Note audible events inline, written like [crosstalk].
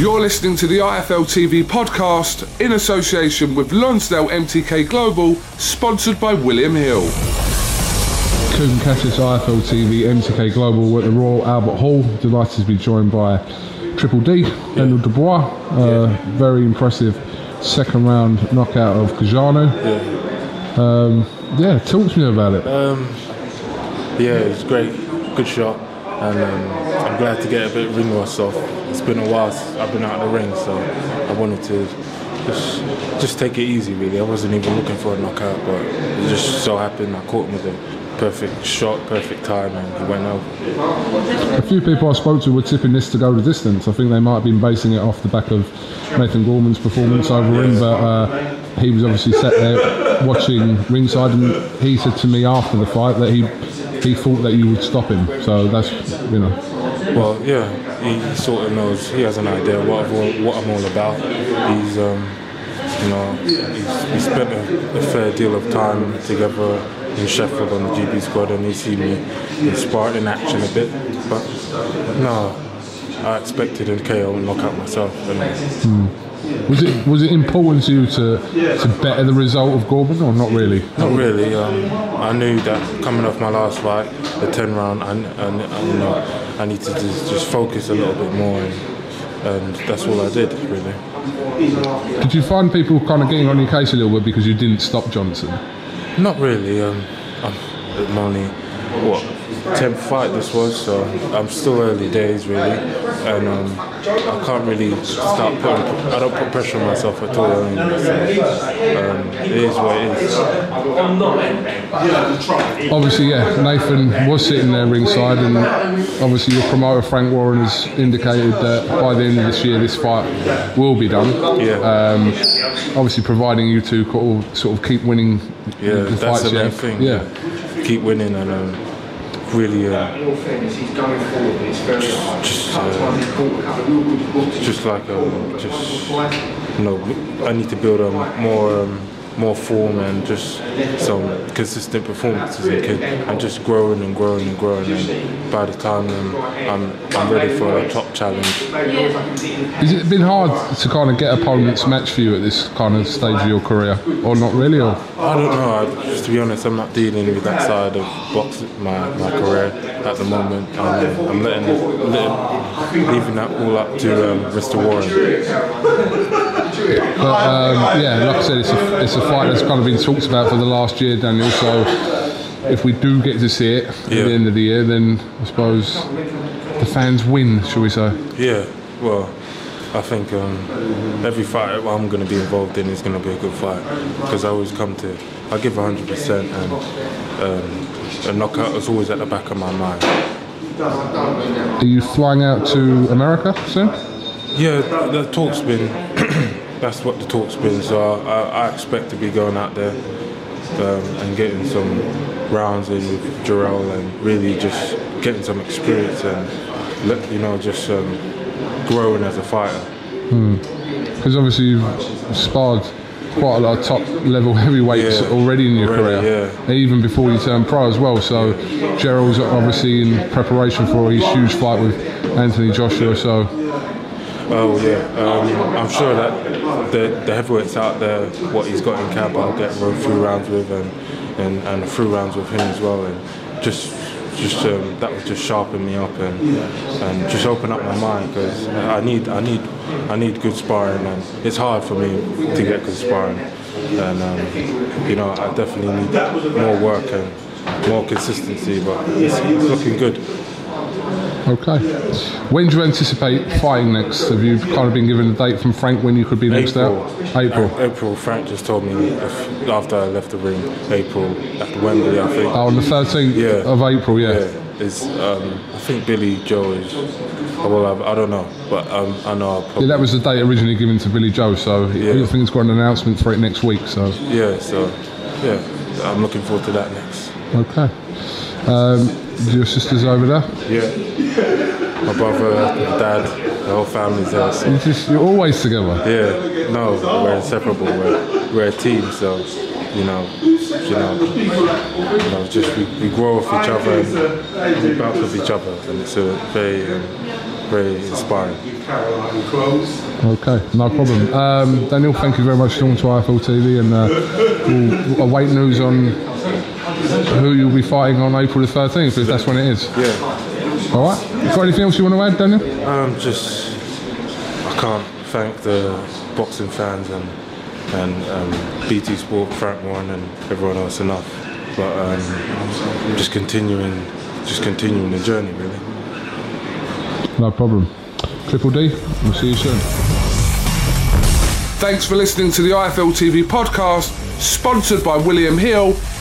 You're listening to the IFL TV podcast in association with Lonsdale MTK Global, sponsored by William Hill. Kugan Cassius, IFL TV, MTK Global at the Royal Albert Hall. Delighted to be joined by Triple D, Daniel Dubois. Uh, Very impressive second round knockout of Cojanu. Yeah. Um, yeah, talk to me about it. Um, yeah, it was great. Good shot. And um, I'm glad to get a bit of ring rust off. It's been a while since I've been out of the ring, so I wanted to just just take it easy, really. I wasn't even looking for a knockout, but it just so happened I caught him with a perfect shot, perfect time, and he went over. A few people I spoke to were tipping this to go the distance. I think they might have been basing it off the back of Nathan Gorman's performance over ring, but uh, he was obviously sat there watching ringside, and he said to me after the fight that he he thought that you would stop him. So that's you know. Well, yeah, he, sort of knows. He has an idea what I'm all, what I'm all about. He's, um, you know, he's, we spent a, a fair deal of time together in Sheffield on the GB squad, and he's seen me inspired in action a bit. But no, I expected a KO and knockout myself. And, Was it was it important to you to to better the result of Gorman or not really? Not really. Um, I knew that coming off my last fight, the 10 round, I, I, I, you know, I need to just, just focus a little bit more, and, and that's all I did, really. Did you find people kind of getting on your case a little bit because you didn't stop Johnson? Not really. Um, I'm, I'm only, what, 10th fight this was, so I'm still early days, really. And um, I can't really start putting, I don't put pressure on myself at all. Um, it is what it is. Obviously, yeah, Nathan was sitting there ringside, and obviously your promoter Frank Warren has indicated that by the end of this year, this fight will be done. Yeah. Um, obviously, providing you two sort of keep winning Yeah, the that's fights. the main yeah. thing. Yeah. Keep winning and um, really uh, just, uh, just like um, just you know, I need to build a more um, more form and just some consistent performances and, can, and just growing and growing and growing. And by the time um, I'm I'm ready for a top challenge. Has it been hard to kind of get opponents match for you at this kind of stage of your career, or not really? Or I don't know. I, just to be honest, I'm not dealing with that side of boxing, my, my career at the moment. I'm, I'm letting, letting, leaving that all up to um, Mr. Warren. But um, yeah, like I said, it's a, it's a fight that's kind of been talked about for the last year, Daniel. So if we do get to see it at Yeah. the end of the year, then I suppose the fans win, shall we say? Yeah, well, I think um, every fight I'm going to be involved in is going to be a good fight because I always come to, I give 100% and um, a knockout is always at the back of my mind. Are you flying out to America soon? Yeah, the talk's been. [clears throat] that's what the talk's been. So I, I expect to be going out there um, and getting some rounds in with Jarrell and really just getting some experience and let, you know just um, growing as a fighter. Because obviously you've sparred quite a lot of top level [laughs] heavyweights Yeah, already in your already, career, even before you turned pro as well. So Jarrell's obviously in preparation for his huge fight with Anthony Joshua. So Oh yeah, um, I'm sure that the, the heavyweights out there, what he's got in camp, I'll get a few rounds with and, and, and few rounds with him as well, and just just um, that would just sharpen me up and and just open up my mind because I need I need I need good sparring and it's hard for me to get good sparring. And um, you know I definitely need more work and more consistency, but it's, it's looking good. Okay, when do you anticipate fighting next? Have you kind of been given a date from Frank when you could be next April. out? April. April. Frank just told me if, after I left the ring, April after Wembley, I think. Oh, on the 13th Yeah. of April, yeah. Yeah. is um, I think Billy Joe is. Well, I, I don't know, but um, I know. I'll Yeah, that was the date originally given to Billy Joe, so Yeah. I think it's got an announcement for it next week. So yeah. So yeah, I'm looking forward to that next. okay. Um, your sister's over there. Yeah. My brother, dad, the whole family's there. So You just you're always together. yeah, no, we're inseparable. We're, we're a team. So you know, you know, you know, just we, we grow with each other and we bounce with each other, and it's a very, um, very inspiring. Okay, no problem. Um, Daniel, thank you very much for coming to IFL TV, and uh, we'll await news on who you'll be fighting on April the 13th, if that's when it is. Yeah. All right. You got anything else you want to add, Daniel? Um, just I can't thank the boxing fans and and um, BT Sport, Frank Warren, and everyone else enough. But um, just continuing, just continuing the journey, really. No problem. Triple D, we'll see you soon. Thanks for listening to the IFL TV podcast, sponsored by William Hill